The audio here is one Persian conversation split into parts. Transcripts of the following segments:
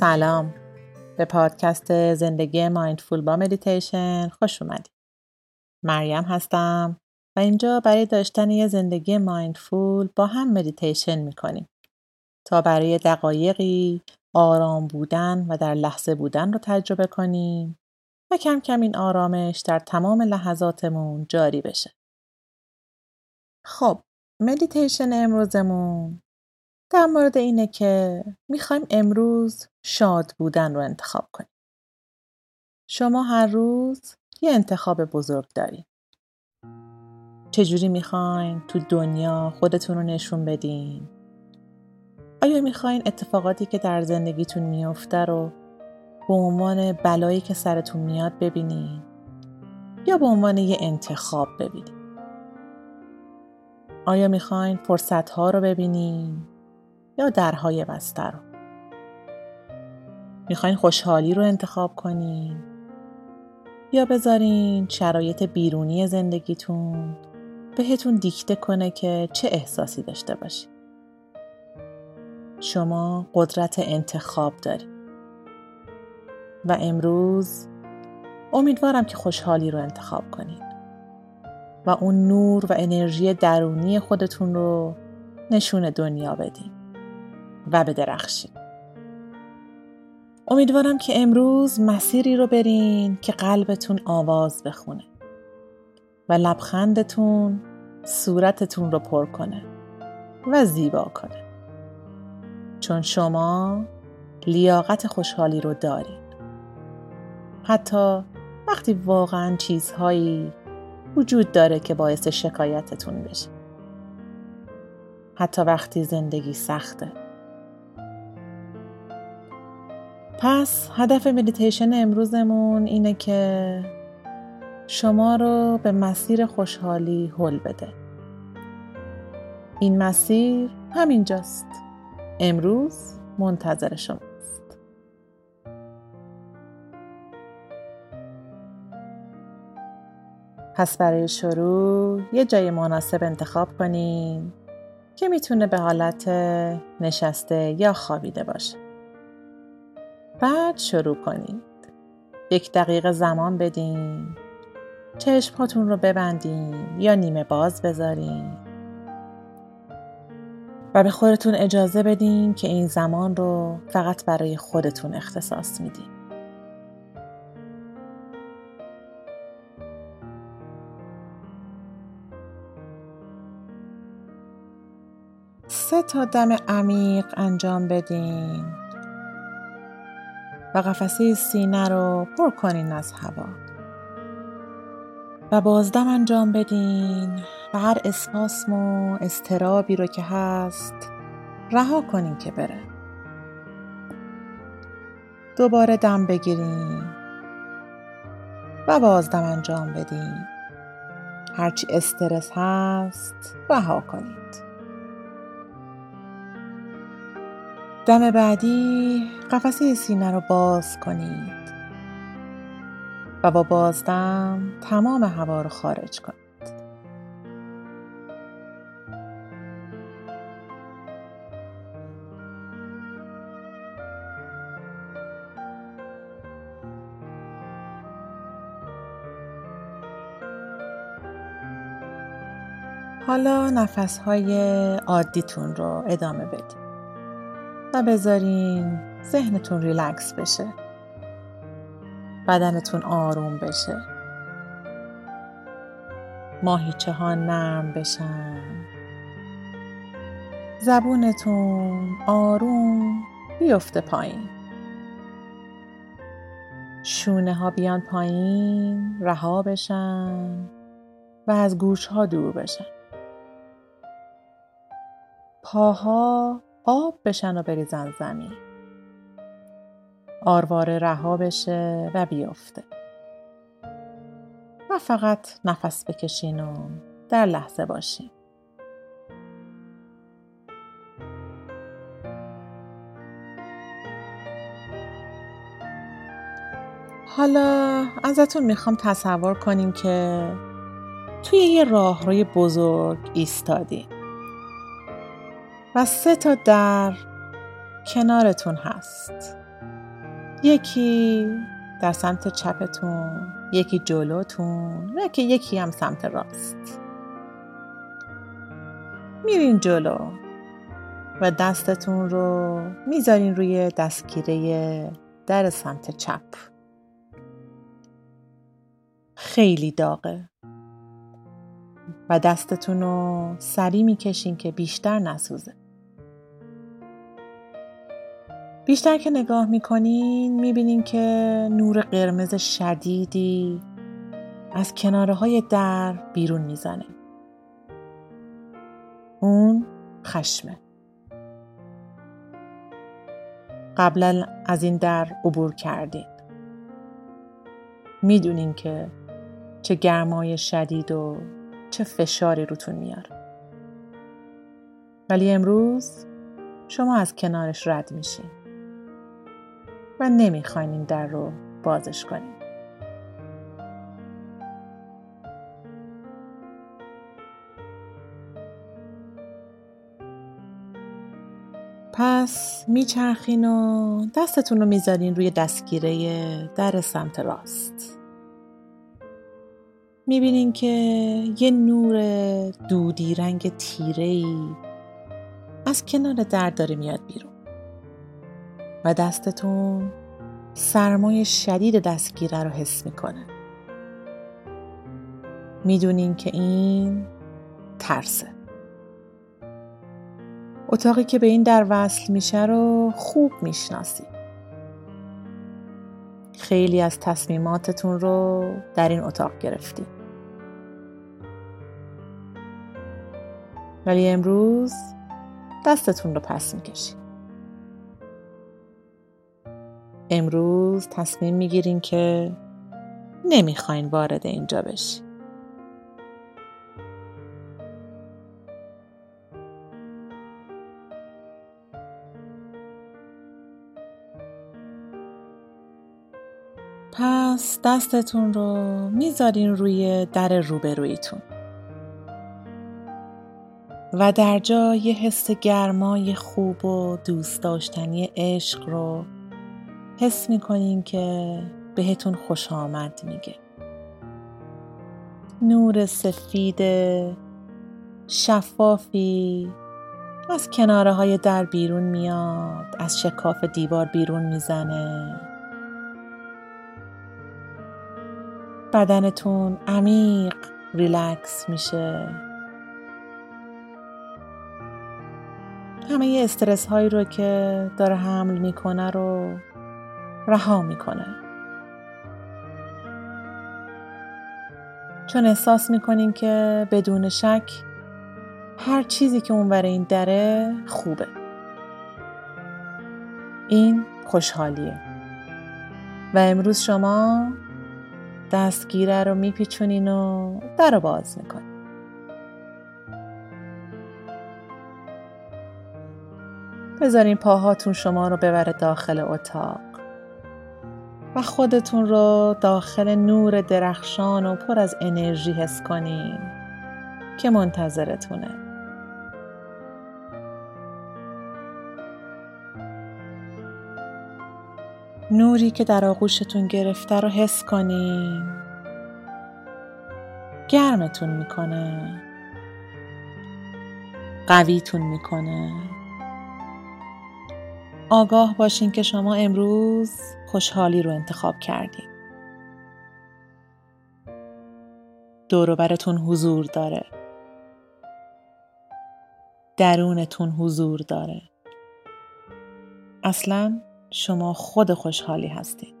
سلام. به پادکست زندگی mindful با مدیتیشن خوش اومدید مریم هستم و اینجا برای داشتن یه زندگی mindful با هم مدیتیشن می‌کنیم. تا برای دقایقی آرام بودن و در لحظه بودن رو تجربه کنیم و کم کم این آرامش در تمام لحظاتمون جاری بشه. خب مدیتیشن امروزمون در مورد اینه که می‌خوایم امروز شاد بودن رو انتخاب کنیم. شما هر روز یه انتخاب بزرگ دارید. چجوری می‌خواین تو دنیا خودتون رو نشون بدین؟ آیا می‌خواین اتفاقاتی که در زندگیتون میافته رو به عنوان بلایی که سرتون میاد ببینین یا به عنوان یه انتخاب ببینین؟ آیا می‌خواین فرصت ها رو ببینین یا درهای بسته رو؟ می‌خواین خوشحالی رو انتخاب کنین یا بذارین شرایط بیرونی زندگیتون بهتون دیکته کنه که چه احساسی داشته باشید. شما قدرت انتخاب دارید. و امروز امیدوارم که خوشحالی رو انتخاب کنید و اون نور و انرژی درونی خودتون رو نشون دنیا بدین و بدرخشین. امیدوارم که امروز مسیری رو برین که قلبتون آواز بخونه و لبخندتون صورتتون رو پر کنه و زیبا کنه. چون شما لیاقت خوشحالی رو دارید حتی وقتی واقعا چیزهایی وجود داره که باعث شکایتتون بشه. حتی وقتی زندگی سخته. پس هدف مدیتیشن امروزمون اینه که شما رو به مسیر خوشحالی هل بده. این مسیر همینجاست. امروز منتظر شماست. پس برای شروع یه جای مناسب انتخاب کنین که می‌تونه به حالت نشسته یا خوابیده باشه. بعد شروع کنید. یک دقیقه زمان بدین. چشمهاتون رو ببندین یا نیمه باز بذارین. و به خودتون اجازه بدین که این زمان رو فقط برای خودتون اختصاص میدین. سه تا دم عمیق انجام بدین. و قفسه سینه رو پر کنین از هوا. و بازدم انجام بدین و هر اسپاسم و استرابی رو که هست رها کنین که بره. دوباره دم بگیرین و بازدم انجام بدین. هرچی استرس هست رها کنید. دم بعدی قفسه سینه رو باز کنید و با بازدم تمام هوا رو خارج کنید. حالا نفسهای عادیتون رو ادامه بدید و بذارین ذهنتون ریلکس بشه. بدنتون آروم بشه. ماهیچه ها نرم بشن. زبونتون آروم بیفته پایین. شونه ها بیان پایین رها بشن و از گوش ها دور بشن. پاها آب بشن و بریزن زمین. آرواره رها بشه و بیفته. و فقط نفس بکشین و در لحظه باشین. حالا ازتون می‌خوام تصور کنیم که توی یه راهروی بزرگ ایستادین. و سه تا در کنارتون هست. یکی در سمت چپتون یکی جلوتون و که یکی هم سمت راست. میرین جلو و دستتون رو می‌ذارین روی دستگیره در سمت چپ. خیلی داغه. و دستتون رو سری می‌کشین که بیشتر نسوزه. بیشتر که نگاه می‌کنین می‌بینین که نور قرمز شدیدی از کناره های در بیرون می‌زنه. اون خشمه. قبلا از این در عبور کردین می‌دونین که چه گرمای شدید و چه فشاری روتون میاره. ولی امروز شما از کنارش رد میشین. و نمی‌خواین این در رو بازش کنین. پس میچرخین و دستتون رو می‌ذارین روی دستگیره در سمت راست. می‌بینین که یه نور دودی رنگ تیره ای از کنار در داره میاد بیرون. و دستتون سرمای شدید دستگیره رو حس می‌کنه. می‌دونین که این ترسه. اتاقی که به این در وصل میشه رو خوب می‌شناسی خیلی از تصمیماتتون رو در این اتاق گرفتی ولی امروز دستتون رو پس می‌کشید. امروز تصمیم می‌گیرین که نمی‌خواین وارد اینجا بشی. پس دستتون رو می‌ذارین روی در روبرویتون. و در جا یه حس گرمای خوب و دوست داشتنی عشق رو حس می‌کنین که بهتون خوش آمد میگه. نور سفید شفافی از کناره های در بیرون میاد از شکاف دیوار بیرون می‌زنه. بدنتون عمیق ریلکس میشه. همه استرس هایی رو که داره حمل می‌کنه رو رها می‌کنه. چون احساس می‌کنیم که بدون شک هر چیزی که اون برای این دره خوبه. این خوشحالیه. و امروز شما دستگیره رو میپیچونین و در رو باز می‌کنین. بذارین پاهاتون شما رو ببره داخل اتاق. و خودتون رو داخل نور درخشان و پر از انرژی حس کنین که منتظرتونه. نوری که در آغوشتون گرفته رو حس کنین. گرمتون می‌کنه. قویتون می‌کنه. آگاه باشین که شما امروز خوشحالی رو انتخاب کردین. دوروبرتون حضور داره. درونتون حضور داره. اصلا شما خود خوشحالی هستید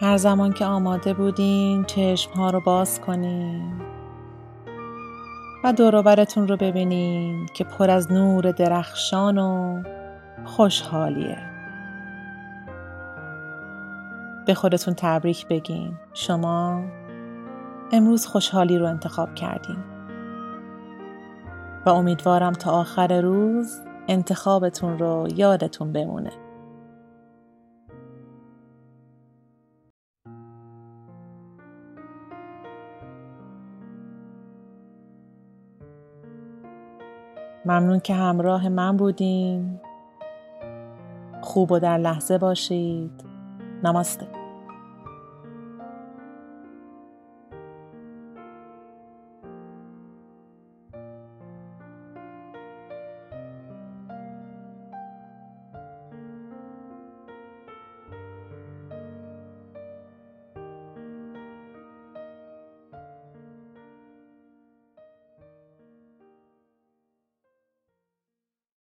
هر زمان که آماده بودین چشم ها رو باز کنین و دوروبرتون رو ببینین که پر از نور درخشان و خوشحالیه. به خودتون تبریک بگین. شما امروز خوشحالی رو انتخاب کردین. و امیدوارم تا آخر روز انتخابتون رو یادتون بمونه. ممنون که همراه من بودین. خوب و در لحظه باشید. نماسته.